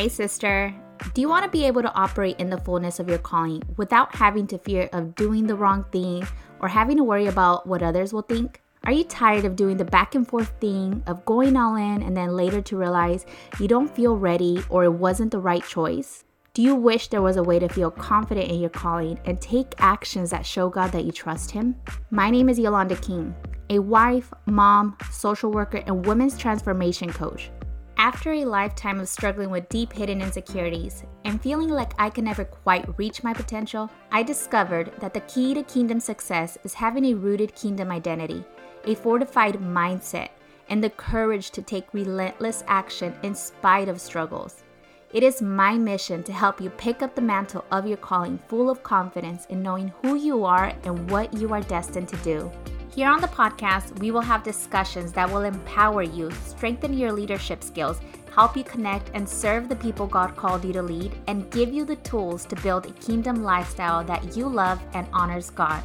Hey, sister. Do you want to be able to operate in the fullness of your calling without having to fear of doing the wrong thing or having to worry about what others will think? Are you tired of doing the back and forth thing of going all in and then later to realize you don't feel ready or it wasn't the right choice? Do you wish there was a way to feel confident in your calling and take actions that show God that you trust Him? My name is Yolanda King, a wife, mom, social worker, and women's transformation coach. After a lifetime of struggling with deep hidden insecurities and feeling like I could never quite reach my potential, I discovered that the key to kingdom success is having a rooted kingdom identity, a fortified mindset, and the courage to take relentless action in spite of struggles. It is my mission to help you pick up the mantle of your calling full of confidence in knowing who you are and what you are destined to do. Here on the podcast, we will have discussions that will empower you, strengthen your leadership skills, help you connect and serve the people God called you to lead, and give you the tools to build a kingdom lifestyle that you love and honors God.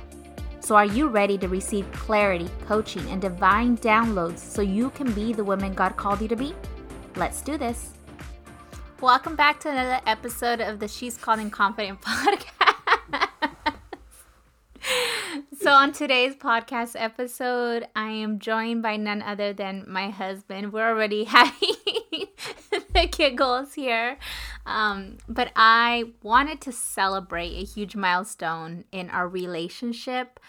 So, are you ready to receive clarity, coaching, and divine downloads so you can be the woman God called you to be? Let's do this. Welcome back to another episode of the She's Called and Confident podcast. So, on today's podcast episode, I am joined by none other than my husband. We're already having the giggles here. Um, but I wanted to celebrate a huge milestone in our relationship.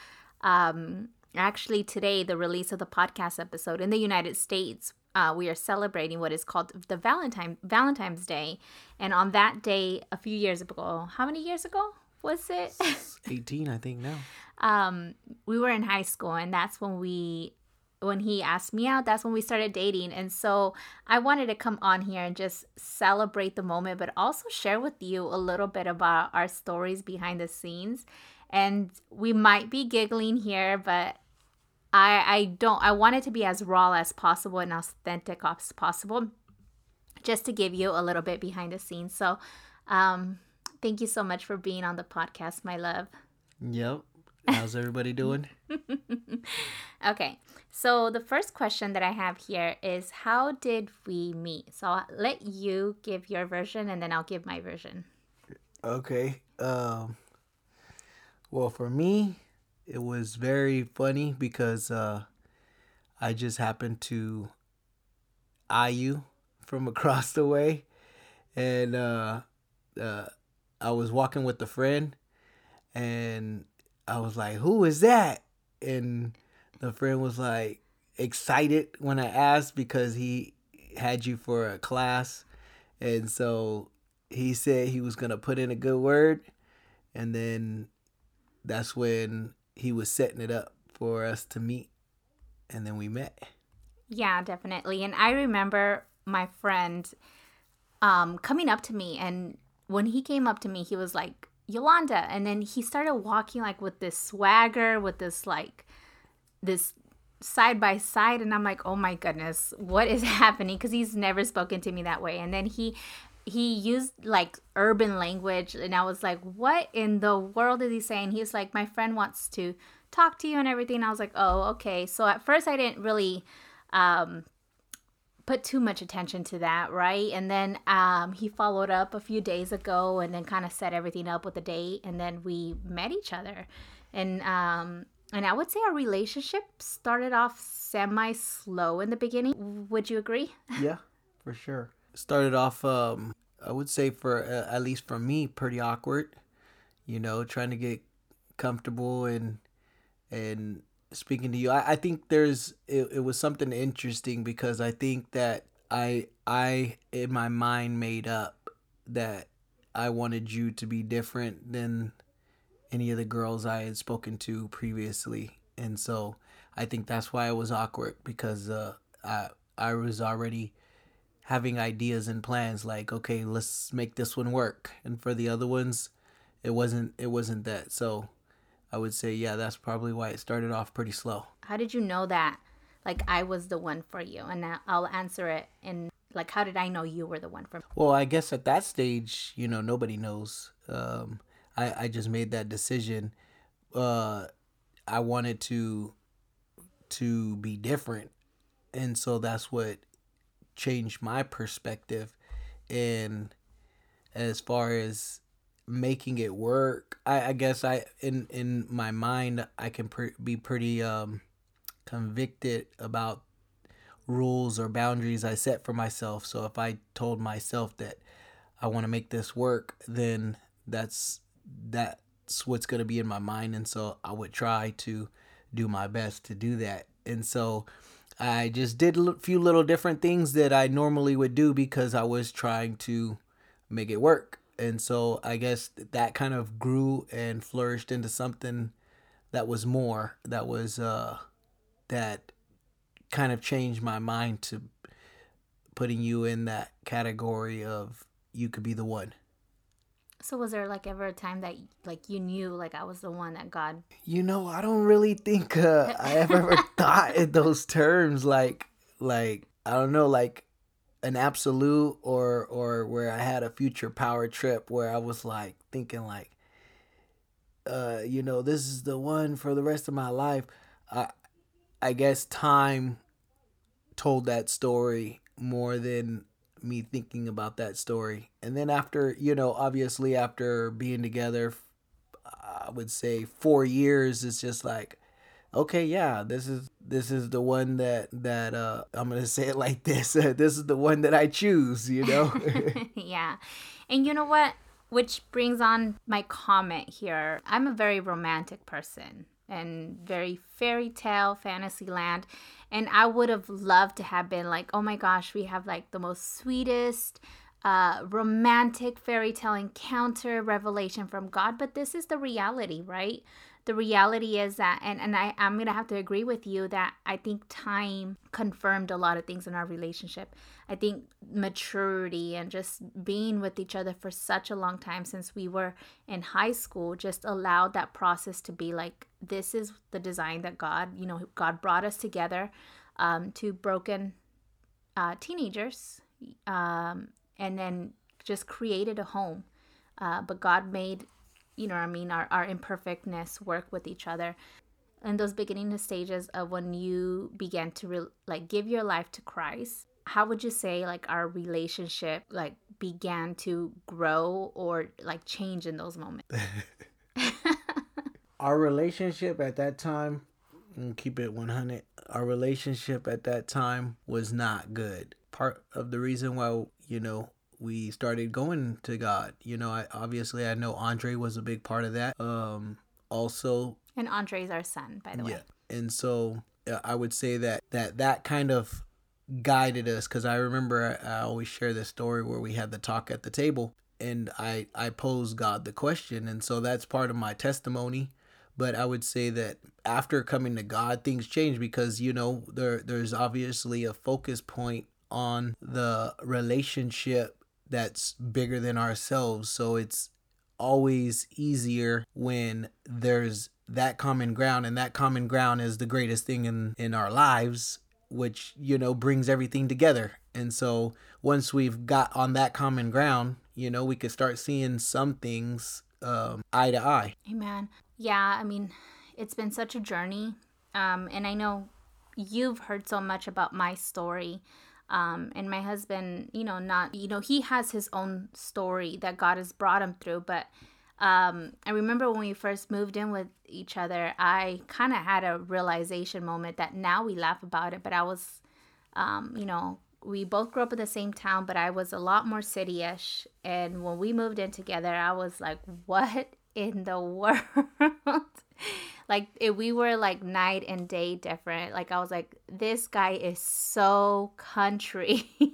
Um, actually, today, the release of the podcast episode in the United States, uh, we are celebrating what is called the Valentine Valentine's Day, and on that day, a few years ago, how many years ago was it? 18, I think now um, we were in high school, and that's when we when he asked me out, that's when we started dating. And so I wanted to come on here and just celebrate the moment, but also share with you a little bit about our stories behind the scenes. And we might be giggling here, but I I don't I want it to be as raw as possible and authentic as possible, just to give you a little bit behind the scenes. So um thank you so much for being on the podcast, my love. Yep. How's everybody doing? okay, so the first question that I have here is How did we meet? So I'll let you give your version and then I'll give my version. Okay. Um, well, for me, it was very funny because uh, I just happened to eye you from across the way. And uh, uh, I was walking with a friend and I was like, "Who is that?" And the friend was like excited when I asked because he had you for a class, and so he said he was gonna put in a good word, and then that's when he was setting it up for us to meet, and then we met. Yeah, definitely. And I remember my friend um, coming up to me, and when he came up to me, he was like, Yolanda. And then he started walking like with this swagger, with this like this side by side. And I'm like, oh my goodness, what is happening? Because he's never spoken to me that way. And then he he used like urban language and I was like, what in the world is he saying? He's like, my friend wants to talk to you and everything. I was like, oh, okay. So at first I didn't really um put too much attention to that, right? And then um, he followed up a few days ago and then kind of set everything up with a date, and then we met each other, and um, and I would say our relationship started off semi slow in the beginning. Would you agree? Yeah, for sure. Started off, um, I would say for uh, at least for me, pretty awkward. You know, trying to get comfortable and and speaking to you. I, I think there's it, it was something interesting because I think that I I in my mind made up that I wanted you to be different than any of the girls I had spoken to previously. And so I think that's why it was awkward because uh, I I was already having ideas and plans like okay let's make this one work and for the other ones it wasn't it wasn't that so I would say, yeah, that's probably why it started off pretty slow. How did you know that? Like I was the one for you, and I'll answer it. And like, how did I know you were the one for me? Well, I guess at that stage, you know, nobody knows. Um, I I just made that decision. Uh, I wanted to to be different, and so that's what changed my perspective. and as far as making it work, I, I guess I in in my mind I can be pretty um, convicted about rules or boundaries I set for myself. So if I told myself that I want to make this work, then that's that's what's going to be in my mind and so I would try to do my best to do that. And so I just did a few little different things that I normally would do because I was trying to make it work. And so I guess that kind of grew and flourished into something that was more, that was, uh, that kind of changed my mind to putting you in that category of you could be the one. So was there like ever a time that like you knew like I was the one that God? You know, I don't really think uh, I ever, ever thought in those terms. Like, like I don't know, like an absolute or or where I had a future power trip where I was like thinking like, uh, you know, this is the one for the rest of my life. I I guess time told that story more than me thinking about that story. And then after, you know, obviously after being together, I would say four years, it's just like, okay, yeah, this is this is the one that that uh, I'm gonna say it like this. this is the one that I choose. You know. yeah, and you know what? Which brings on my comment here. I'm a very romantic person and very fairy tale fantasy land and i would have loved to have been like oh my gosh we have like the most sweetest uh, romantic fairy tale encounter revelation from god but this is the reality right the reality is that and, and I, i'm gonna have to agree with you that i think time confirmed a lot of things in our relationship. I think maturity and just being with each other for such a long time since we were in high school just allowed that process to be like this is the design that god you know god brought us together um, broken uh, teenagers um, and then just created a home. Uh, but god made you know I mean, our, our imperfectness work with each other. In those beginning stages of when you began to re- like give your life to Christ, how would you say like our relationship like began to grow or like change in those moments? our relationship at that time, keep it 100, our relationship at that time was not good. Part of the reason why, you know, we started going to God. You know, I obviously I know Andre was a big part of that. Um also and Andre's our son, by the yeah. way. And so I would say that that that kind of guided us cuz I remember I, I always share this story where we had the talk at the table and I I posed God the question and so that's part of my testimony but I would say that after coming to God things change because you know there there's obviously a focus point on the relationship that's bigger than ourselves. So it's always easier when there's that common ground and that common ground is the greatest thing in in our lives which you know brings everything together. And so once we've got on that common ground you know we could start seeing some things um, eye to eye. Amen. Yeah i mean it's been such a journey um, and i know you've heard so much about my story um, and my husband, you know, not, you know, he has his own story that God has brought him through. But um, I remember when we first moved in with each other, I kind of had a realization moment that now we laugh about it, but I was, um, you know, we both grew up in the same town, but I was a lot more city ish. And when we moved in together, I was like, what in the world? Like if we were like night and day different. Like i was like this guy is so country.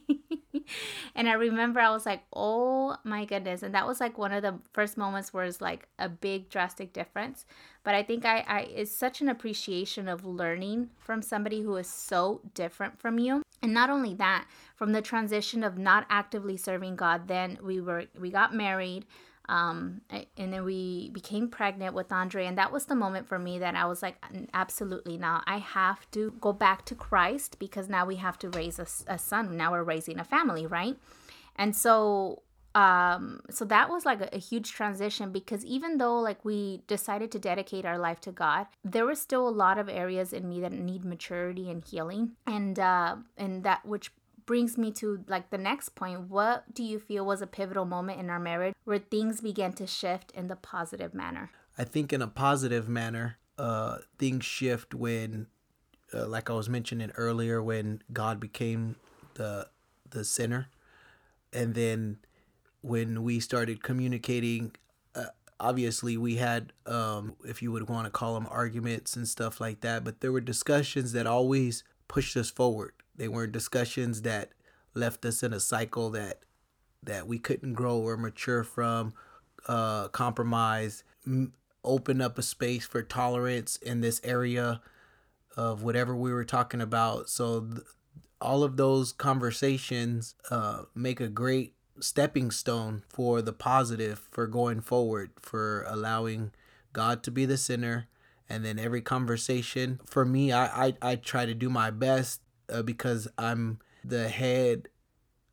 And i remember i was like oh my goodness. And that was like one of the first moments where it's like a big drastic difference. But i think i i it's such an appreciation of learning from somebody who is so different from you. And not only that from the transition of not actively serving god then we were we got married um, and then we became pregnant with Andre, and that was the moment for me that I was like, absolutely now I have to go back to Christ because now we have to raise a, a son. Now we're raising a family, right? And so um so that was like a, a, huge transition because even though like we decided to dedicate our life to god there was still a lot of areas in me that need maturity and healing and uh and that which brings me to like the next point. What do you feel was a pivotal moment in our marriage where things began to shift in the positive manner? I think in a positive manner, uh, things shift when, uh, like I was mentioning earlier, when God became the the center, and then when we started communicating. Uh, obviously, we had, um, if you would want to call them arguments and stuff like that, but there were discussions that always pushed us forward. They weren't discussions that left us in a cycle that that we couldn't grow or mature from, uh, compromise, m- open up a space for tolerance in this area of whatever we were talking about. So th- all of those conversations uh, make a great stepping stone for the positive, for going forward, for allowing God to be the center. And then every conversation, for me, I, I, I try to do my best uh, because I'm the head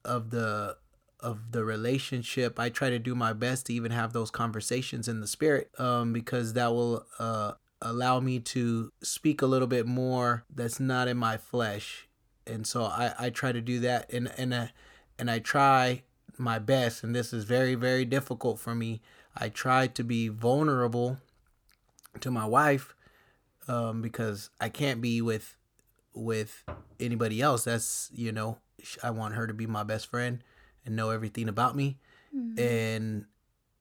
of the of the relationship i try to do my best to even have those conversations in the spirit um, because that will uh, allow me to speak a little bit more that's not in my flesh. And so i, I try to do that and and, uh, and i try my best and this is very very difficult for me. I try to be vulnerable to my wife um, because i can't be with with anybody else that's you know i want her to be my best friend and know everything about me. Mm-hmm. and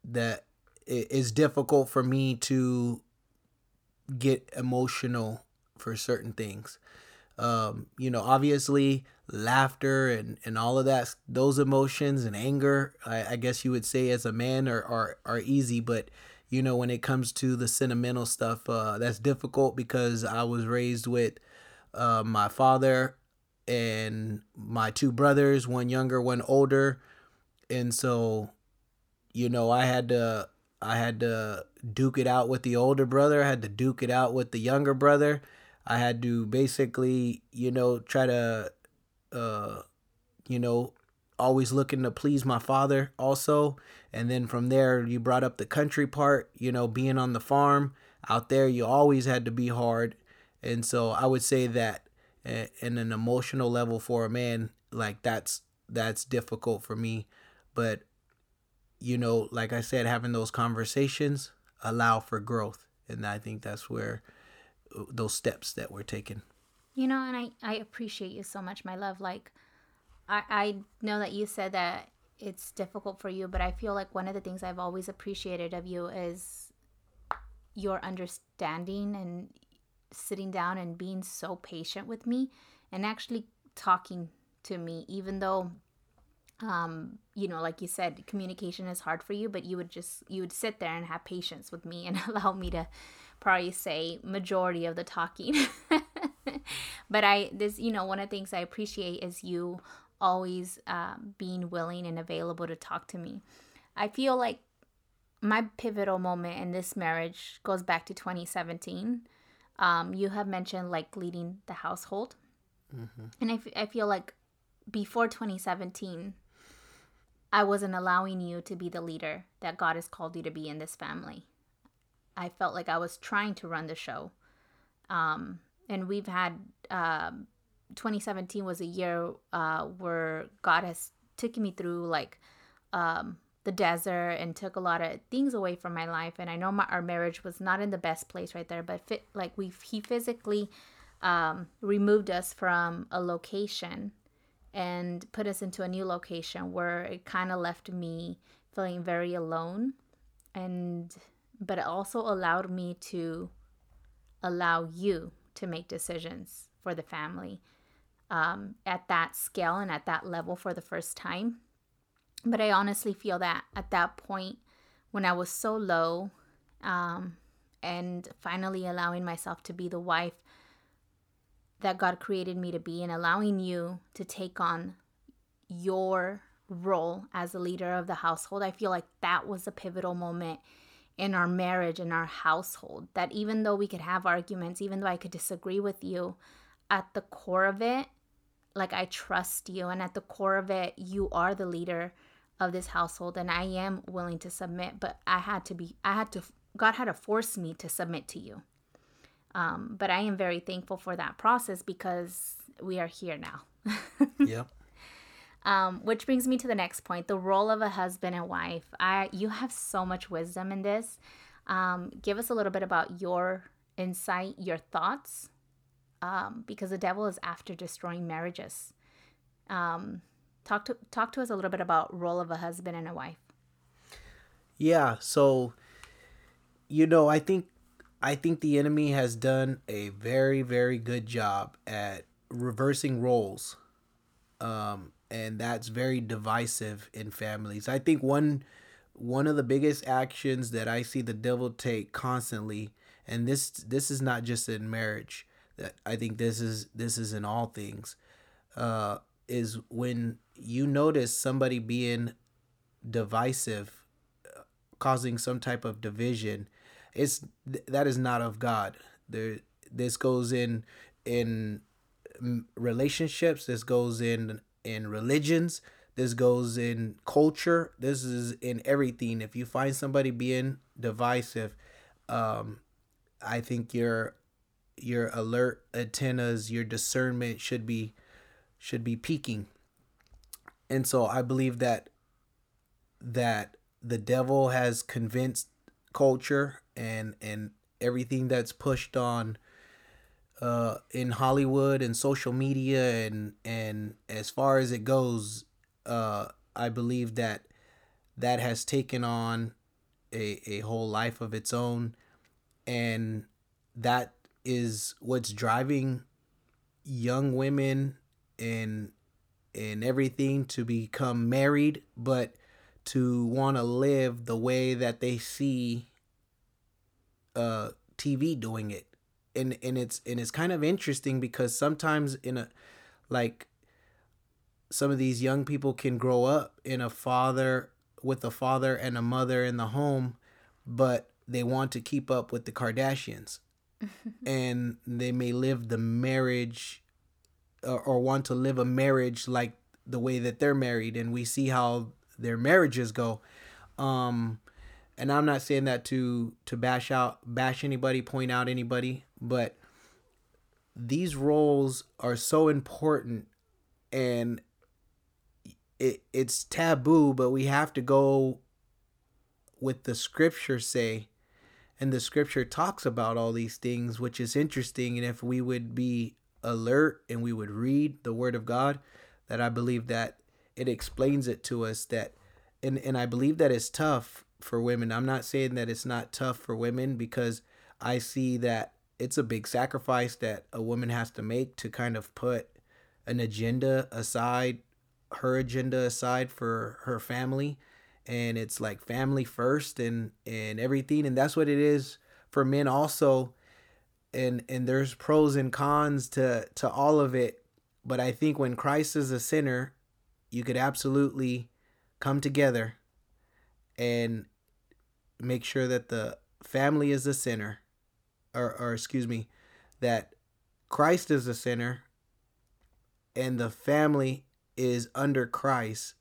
that it is difficult for me to get emotional for certain things. Um, you know obviously laughter and, and all of that those emotions and anger I, I guess you would say as a man are, are, are easy. But you know when it comes to the sentimental stuff uh, that's difficult because i was raised with uh, my father and my two brothers, one younger, one older. And so, you know, I had to I had to duke it out with the older brother, I had to duke it out with the younger brother. I had to basically, you know, try to uh you know, always looking to please my father also. And then from there you brought up the country part, you know, being on the farm out there, you always had to be hard. And so I would say that in an emotional level for a man like that's that's difficult for me. But you know like i said having those conversations allow for growth. And i think that's where uh, those steps that we're taking. You know and i i appreciate you so much my love. Like i i know that you said that it's difficult for you but i feel like one of the things i've always appreciated of you is your understanding and sitting down and being so patient with me and actually talking to me even though um you know like you said communication is hard for you but you would just you would sit there and have patience with me and allow me to probably say majority of the talking. But i this you know one of the things i appreciate is you always uh, being willing and available to talk to me. I feel like my pivotal moment in this marriage goes back to 2017 um, you have mentioned like leading the household. Mm-hmm. And I, f- I feel like before 2017, I wasn't allowing you to be the leader that God has called you to be in this family. I felt like I was trying to run the show. Um, and we've had uh, 2017 was a year uh, where God has taken me through like um, the desert and took a lot of things away from my life. And i know my, our marriage was not in the best place right there but fit, like we he physically um, removed us from a location and put us into a new location where it kind of left me feeling very alone and but it also allowed me to allow you to make decisions for the family um, at that scale and at that level for the first time but I honestly feel that at that point, when I was so low, um, and finally allowing myself to be the wife that God created me to be, and allowing you to take on your role as a leader of the household, I feel like that was a pivotal moment in our marriage, in our household. That even though we could have arguments, even though I could disagree with you, at the core of it, like I trust you, and at the core of it, you are the leader of this household and I am willing to submit, but I had to be, I had to, God had to force me to submit to you. Um, but I am very thankful for that process because we are here now. yep. Um, which brings me to the next point: the role of a husband and wife. I, you have so much wisdom in this. Um, give us a little bit about your insight, your thoughts, um, because the devil is after destroying marriages. Um, talk to talk to us a little bit about role of a husband and a wife. Yeah, so you know, I think I think the enemy has done a very very good job at reversing roles. Um, and that's very divisive in families. I think one one of the biggest actions that I see the devil take constantly and this this is not just in marriage that I think this is this is in all things uh is when you notice somebody being divisive causing some type of division it's that is not of god. There this goes in in relationships this goes in in religions this goes in culture this is in everything. If you find somebody being divisive um i think your your alert antennas your discernment should be should be peaking. And so i believe that that the devil has convinced culture and and everything that's pushed on uh in Hollywood and social media and and as far as it goes uh I believe that that has taken on a a whole life of its own. And that is what's driving young women and and everything to become married but to want to live the way that they see uh TV doing it. And and it's and it's kind of interesting because sometimes in a like some of these young people can grow up in a father with a father and a mother in the home, but they want to keep up with the Kardashians. and they may live the marriage or, want to live a marriage like the way that they're married and we see how their marriages go. Um, and I'm not saying that to to bash out bash anybody, point out anybody, but these roles are so important and it it's taboo, but we have to go with the scripture say and the scripture talks about all these things which is interesting and if we would be alert and we would read the word of God that I believe that it explains it to us that and and I believe that it's tough for women. I'm not saying that it's not tough for women because I see that it's a big sacrifice that a woman has to make to kind of put an agenda aside, her agenda aside for her family and it's like family first and and everything and that's what it is for men also and and there's pros and cons to to all of it but I think when Christ is a sinner you could absolutely come together and make sure that the family is a sinner or, or excuse me that christ is a sinner and the family is under christ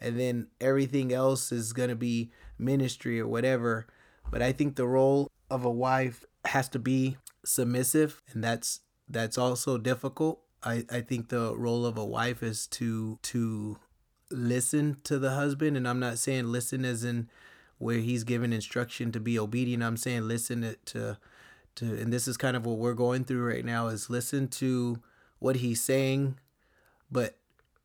and then everything else is going to be ministry or whatever. But i think the role of a wife has to be submissive and that's that's also difficult. I i think the role of a wife is to to listen to the husband and i'm not saying listen as in where he's given instruction to be obedient. I'm saying listen to, to to and this is kind of what we're going through right now is listen to what he's saying but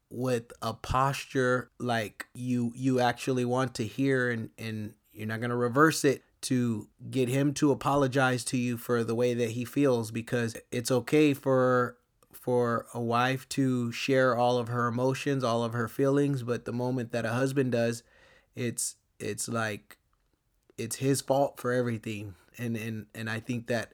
with a posture like you you actually want to hear and and you're not going to reverse it to get him to apologize to you for the way that he feels because it's okay for for a wife to share all of her emotions, all of her feelings, but the moment that a husband does, it's it's like it's his fault for everything. And and and I think that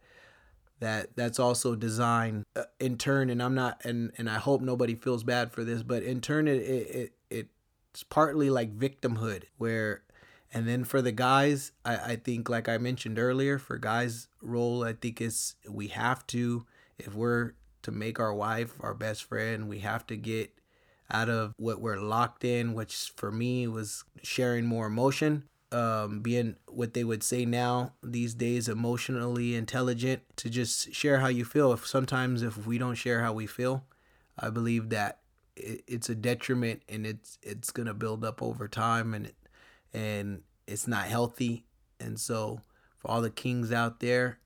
that that's also designed uh, in turn and I'm not and and I hope nobody feels bad for this, but in turn it it, it it's partly like victimhood where and then for the guys, I, I think like I mentioned earlier, for guys' role, I think it's we have to if we're to make our wife our best friend. We have to get out of what we're locked in, which for me was sharing more emotion, um, being what they would say now these days, emotionally intelligent, to just share how you feel. If sometimes if we don't share how we feel, I believe that it, it's a detriment and it's it's gonna build up over time and and it's not healthy. And so for all the kings out there,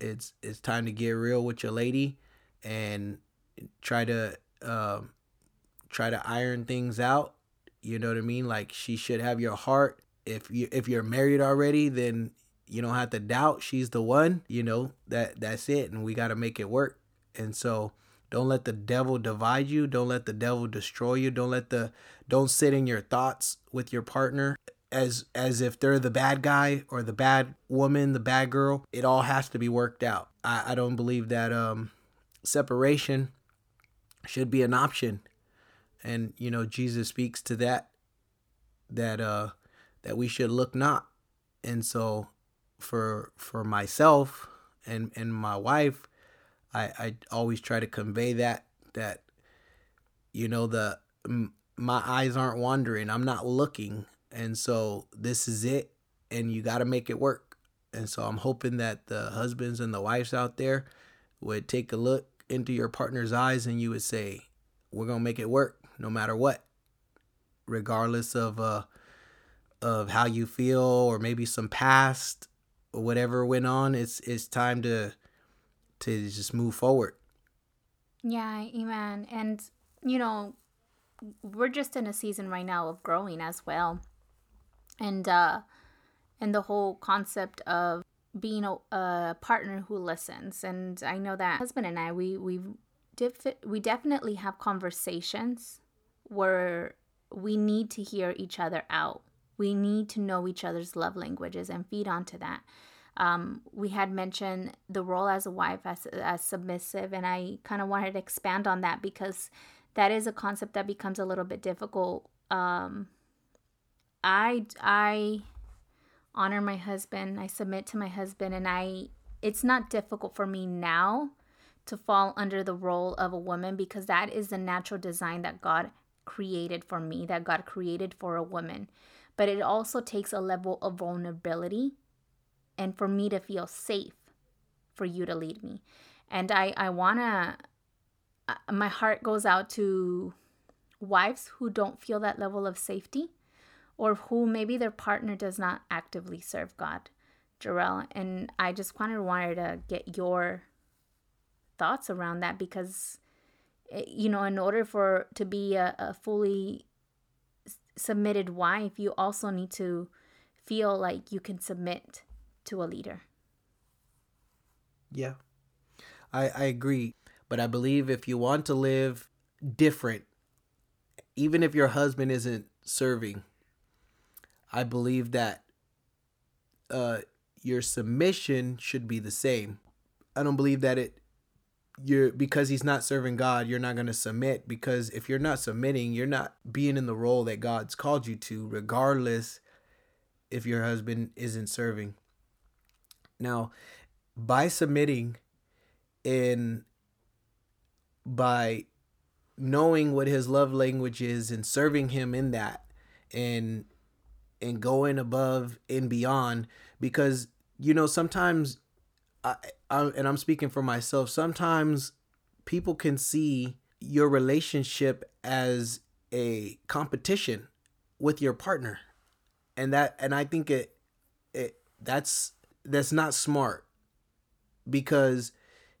it's it's time to get real with your lady and try to um, try to iron things out. You know what I mean? Like she should have your heart. If you if you're married already, then you don't have to doubt she's the one. You know that that's it, and we got to make it work. And so don't let the devil divide you. Don't let the devil destroy you. Don't let the don't sit in your thoughts with your partner as as if they're the bad guy or the bad woman, the bad girl. It all has to be worked out. I, I don't believe that um separation should be an option. And you know, Jesus speaks to that that uh that we should look not. And so for for myself and and my wife, I I always try to convey that that you know the my eyes aren't wandering. I'm not looking. And so this is it and you got to make it work. And so I'm hoping that the husbands and the wives out there would take a look into your partner's eyes and you would say, "We're gonna make it work, no matter what, regardless of uh of how you feel or maybe some past or whatever went on. It's it's time to to just move forward." Yeah, amen. And you know, we're just in a season right now of growing as well, and uh, and the whole concept of being a, a, partner who listens. And i know that husband and i we we we definitely have conversations where we need to hear each other out. We need to know each other's love languages and feed onto that. Um, we had mentioned the role as a wife as, as submissive and i kind of wanted to expand on that because that is a concept that becomes a little bit difficult um, i i honor my husband. I submit to my husband and I it's not difficult for me now to fall under the role of a woman because that is the natural design that God created for me, that God created for a woman. But it also takes a level of vulnerability and for me to feel safe for you to lead me. And I I want to uh, my heart goes out to wives who don't feel that level of safety or who maybe their partner does not actively serve God, Jerryl. And I just kind of wanted to get your thoughts around that because, eh, you know, in order for to be a, a fully submitted wife, you also need to feel like you can submit to a leader. Yeah, I, I agree. But I believe if you want to live different, even if your husband isn't serving, I believe that uh, your submission should be the same. I don't believe that it you're because he's not serving God, you're not going to submit because if you're not submitting, you're not being in the role that God's called you to regardless if your husband isn't serving. Now, by submitting in by knowing what his love language is and serving him in that and and going above and beyond because you know sometimes I, I and I'm speaking for myself sometimes people can see your relationship as a competition with your partner. And that and I think it it that's that's not smart because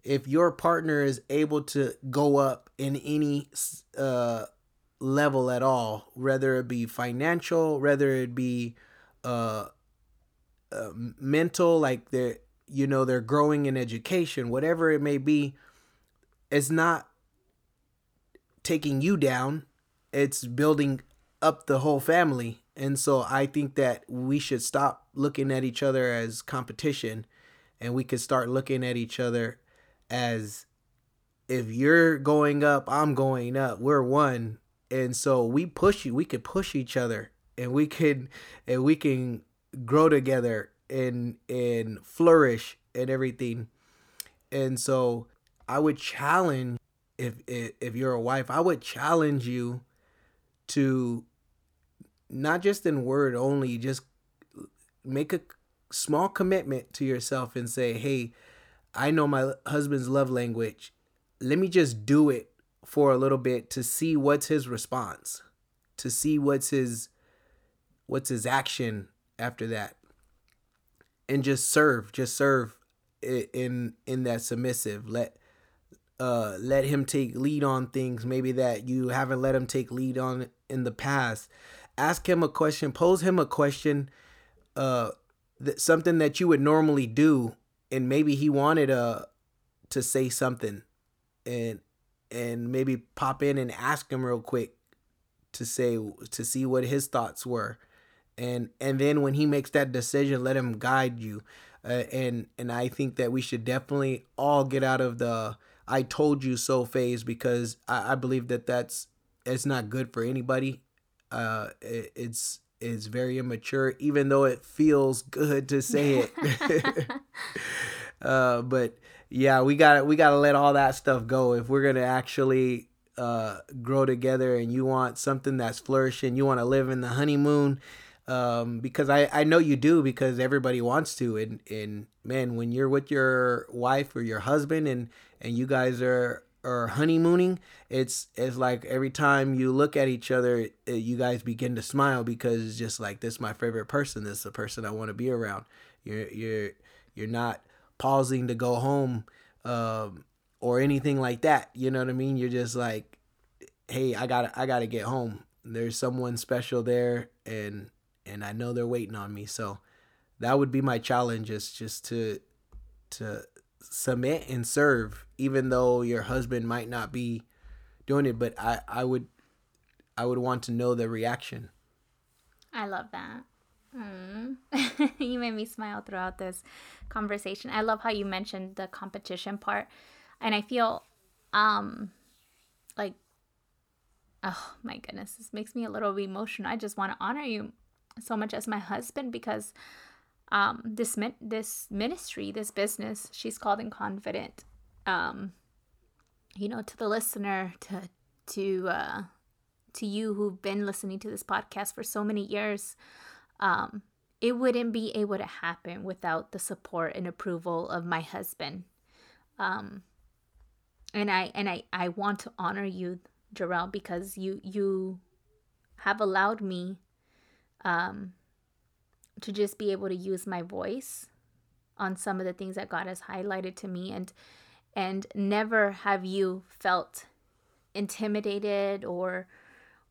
if your partner is able to go up in any uh level at all, whether it be financial, whether it be uh, uh mental, like they're you know they're growing in education, whatever it may be, it's not taking you down. It's building up the whole family. And so I think that we should stop looking at each other as competition and we could start looking at each other as if you're going up, I'm going up. We're one and so we push you we could push each other and we can and we can grow together and and flourish and everything. And so i would challenge if if, if you're a wife i would challenge you to not just in word only just make a small commitment to yourself and say hey i know my husband's love language. Let me just do it for a little bit to see what's his response, to see what's his what's his action after that. And just serve, just serve in in that submissive. Let uh let him take lead on things maybe that you haven't let him take lead on in the past. Ask him a question, pose him a question uh that something that you would normally do and maybe he wanted uh to say something and and maybe pop in and ask him real quick to say to see what his thoughts were. And and then when he makes that decision let him guide you. Uh, and and i think that we should definitely all get out of the i told you so phase because i, I believe that that's it's not good for anybody. Uh it, it's it's very immature even though it feels good to say it. Uh but yeah, we got we got to let all that stuff go if we're gonna actually uh, grow together. And you want something that's flourishing, you want to live in the honeymoon, um, because I I know you do because everybody wants to. And and man, when you're with your wife or your husband and and you guys are are honeymooning, it's it's like every time you look at each other, you guys begin to smile because it's just like this is my favorite person. This is the person I want to be around. You're you're you're not pausing to go home um, or anything like that. You know what I mean? You're just like, hey, I got I got to get home. There's someone special there, and and I know they're waiting on me. So that would be my challenge is just to to submit and serve, even though your husband might not be doing it. But I I would I would want to know the reaction. I love that. Mm. you made me smile throughout this conversation. I love how you mentioned the competition part. And I feel um like oh my goodness, this makes me a little emotional. I just want to honor you so much as my husband because um this this ministry, this business, she's called and confident. Um you know, to the listener, to to uh to you who've been listening to this podcast for so many years um, it wouldn't be able to happen without the support and approval of my husband. Um, and I and I I want to honor you, Jerryl, because you you have allowed me um, to just be able to use my voice on some of the things that God has highlighted to me and and never have you felt intimidated or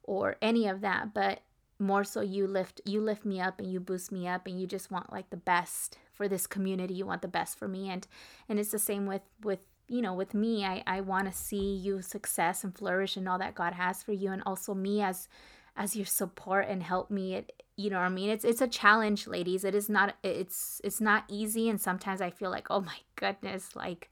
or any of that but more so you lift you lift me up and you boost me up and you just want like the best for this community. You want the best for me. And and it's the same with with you know with me. I i want to see you success and flourish and all that god has for you and also me as as your support and helpmeet. It you know what i mean? It's it's a challenge ladies. It is not it's it's not easy. And sometimes i feel like oh my goodness like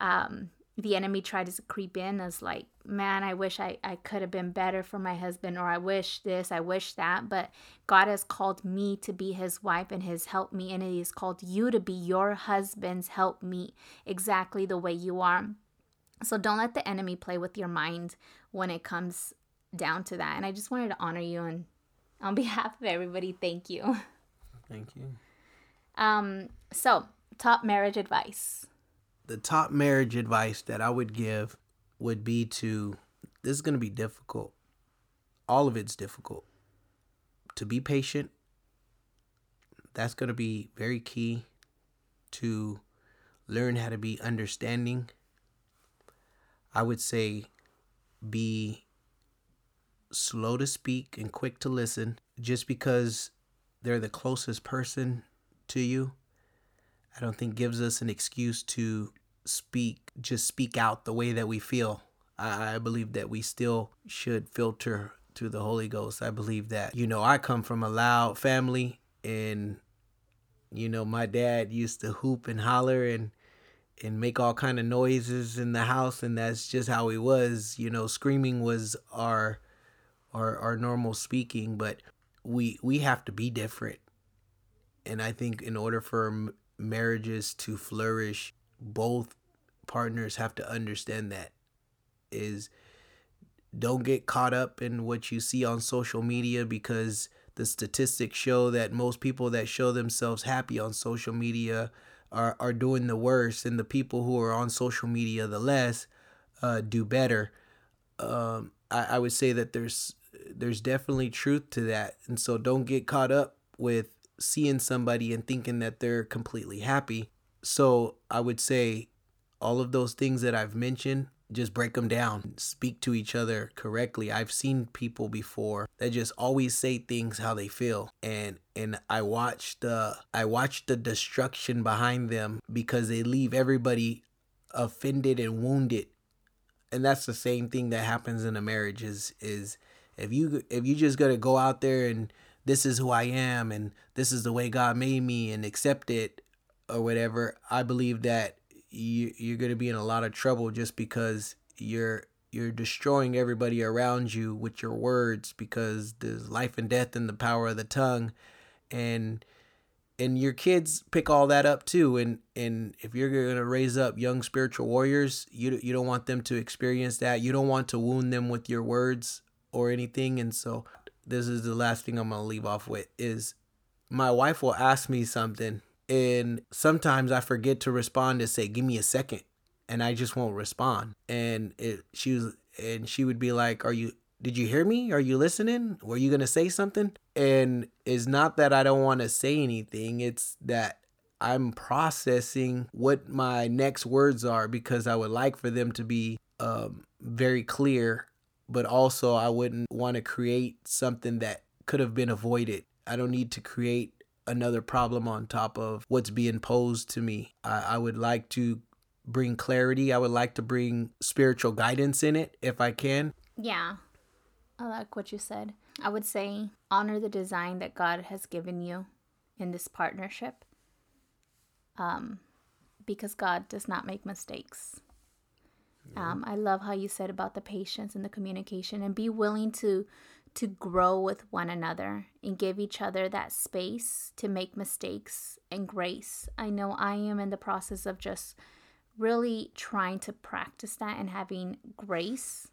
um the enemy tried to creep in as like man i wish I, I could have been better for my husband or i wish this i wish that but god has called me to be his wife and his helpmeet and he has called you to be your husband's helpmeet exactly the way you are. So don't let the enemy play with your mind when it comes down to that and i just wanted to honor you and on behalf of everybody thank you. Thank you. Um so top marriage advice the top marriage advice that I would give would be to this is going to be difficult. All of it's difficult. To be patient. That's going to be very key to learn how to be understanding. I would say be slow to speak and quick to listen just because they're the closest person to you. I don't think gives us an excuse to speak, just speak out the way that we feel. I, I believe that we still should filter through the Holy Ghost. I believe that, you know, I come from a loud family and, you know, my dad used to hoop and holler and, and make all kind of noises in the house and that's just how he was you know screaming was our our our normal speaking but we we have to be different and i think in order for marriages to flourish both partners have to understand that is don't get caught up in what you see on social media because the statistics show that most people that show themselves happy on social media are, are doing the worst and the people who are on social media the less uh, do better um, I, I would say that there's there's definitely truth to that, and so don't get caught up with seeing somebody and thinking that they're completely happy. So I would say all of those things that I've mentioned, just break them down, speak to each other correctly. I've seen people before that just always say things how they feel, and and I watch the I watch the destruction behind them because they leave everybody offended and wounded, and that's the same thing that happens in a marriage. Is is if you if you just gotta go out there and this is who I am and this is the way God made me and accept it or whatever, I believe that you you're to be in a lot of trouble just because you're you're destroying everybody around you with your words because there's life and death in the power of the tongue. And and your kids pick all that up too. And and if you're going to raise up young spiritual warriors you you don't want them to experience that. You don't want to wound them with your words or anything. And so this is the last thing I'm going to leave off with is my wife will ask me something and sometimes I forget to respond to say, "Give me a second. and I just won't respond. And it, she was, and she would be like, "Are you? Did you hear me? Are you listening? Were you gonna say something?" And it's not that I don't want to say anything. It's that I'm processing what my next words are because I would like for them to be um, very clear, but also I wouldn't want to create something that could have been avoided. I don't need to create another problem on top of what's being posed to me. I, I would like to bring clarity. I would like to bring spiritual guidance in it if I can. Yeah. I like what you said. I would say honor the design that God has given you in this partnership. Um, because God does not make mistakes. Um, I love how you said about the patience and the communication and be willing to to grow with one another and give each other that space to make mistakes and grace. I know I am in the process of just really trying to practice that and having grace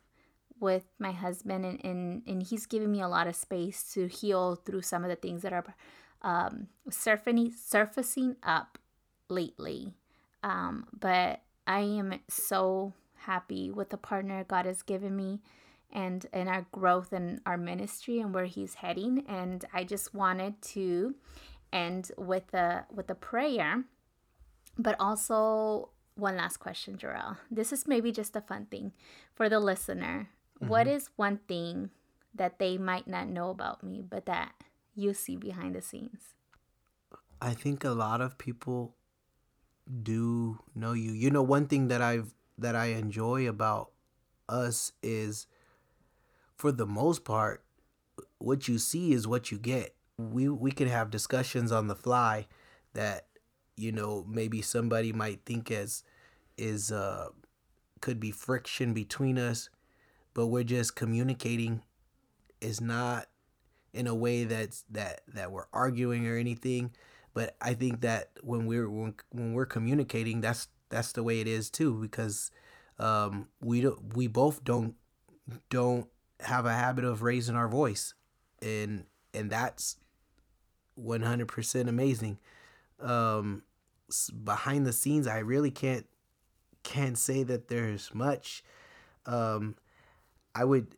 with my husband and, and, and he's giving me a lot of space to heal through some of the things that are um, surfacing, surfacing up lately. Um, but I am so happy with the partner God has given me and and our growth and our ministry and where he's heading. And I just wanted to end with a with a prayer but also one last question Jerryl. This is maybe just a fun thing for the listener. Mm-hmm. what is one thing that they might not know about me but that you see behind the scenes? I think a lot of people do know you. You know one thing that I've that I enjoy about us is for the most part, what you see is what you get. We we can have discussions on the fly that you know maybe somebody might think as is uh could be friction between us, but we're just communicating. Is not in a way that's that that we're arguing or anything. But I think that when we're when, when we're communicating, that's that's the way it is too because um, we don't we both don't don't have a habit of raising our voice and and that's 100% amazing. Um behind the scenes i really can't can't say that there's much. Um i would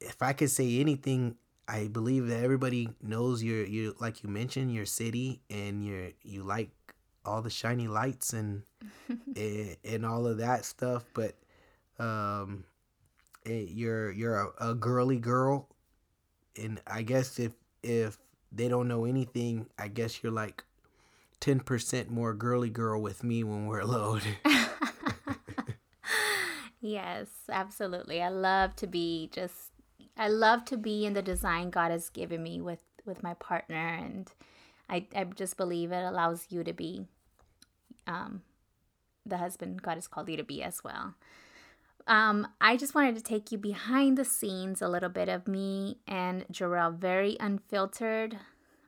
if i could say anything i believe that everybody knows your you like you mentioned your city and your you like all the shiny lights and and, and all of that stuff but um it, you're you're a, a girly girl and i guess if if they don't know anything i guess you're like 10% more girly girl with me when we're alone yes absolutely. I love to be just i love to be in the design god has given me with with my partner and i i just believe it allows you to be um the husband god has called you to be as well um, I just wanted to take you behind the scenes a little bit of me and Jerryl, very unfiltered,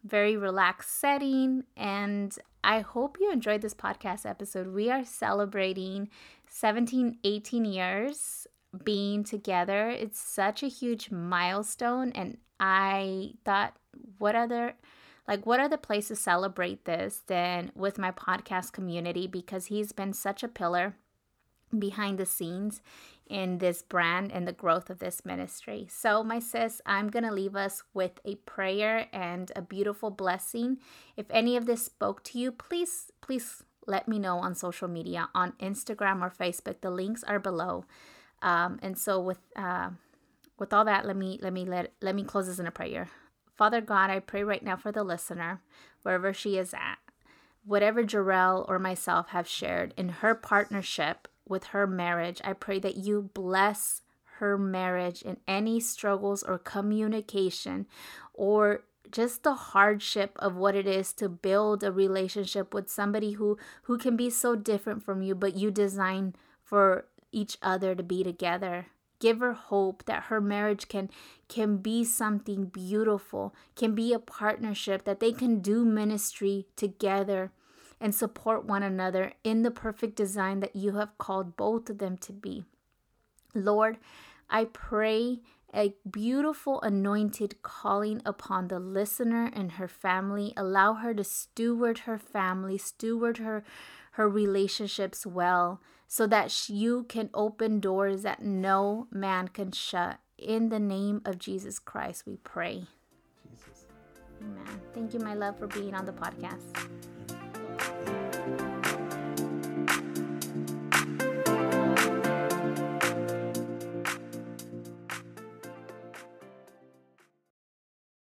very relaxed setting. And I hope you enjoyed this podcast episode. We are celebrating 17, 18 years being together. It's such a huge milestone. And I thought, what other like what other place to celebrate this than with my podcast community because he's been such a pillar behind the scenes in this brand and the growth of this ministry. So, my sis, I'm going to leave us with a prayer and a beautiful blessing. If any of this spoke to you, please, please let me know on social media, on Instagram or Facebook. The links are below. Um, and so, with uh, with all that, let me let me let let me close this in a prayer. Father God, I pray right now for the listener, wherever she is at, whatever Jerryl or myself have shared in her partnership with her marriage, I pray that you bless her marriage in any struggles or communication or just the hardship of what it is to build a relationship with somebody who who can be so different from you but you design for each other to be together. Give her hope that her marriage can can be something beautiful can be a partnership that they can do ministry together and support one another in the perfect design that you have called both of them to be lord i pray a beautiful anointed calling upon the listener and her family allow her to steward her family steward her her relationships well so that you can open doors that no man can shut. In the name of Jesus Christ, we pray. Jesus. Amen. Thank you, my love, for being on the podcast.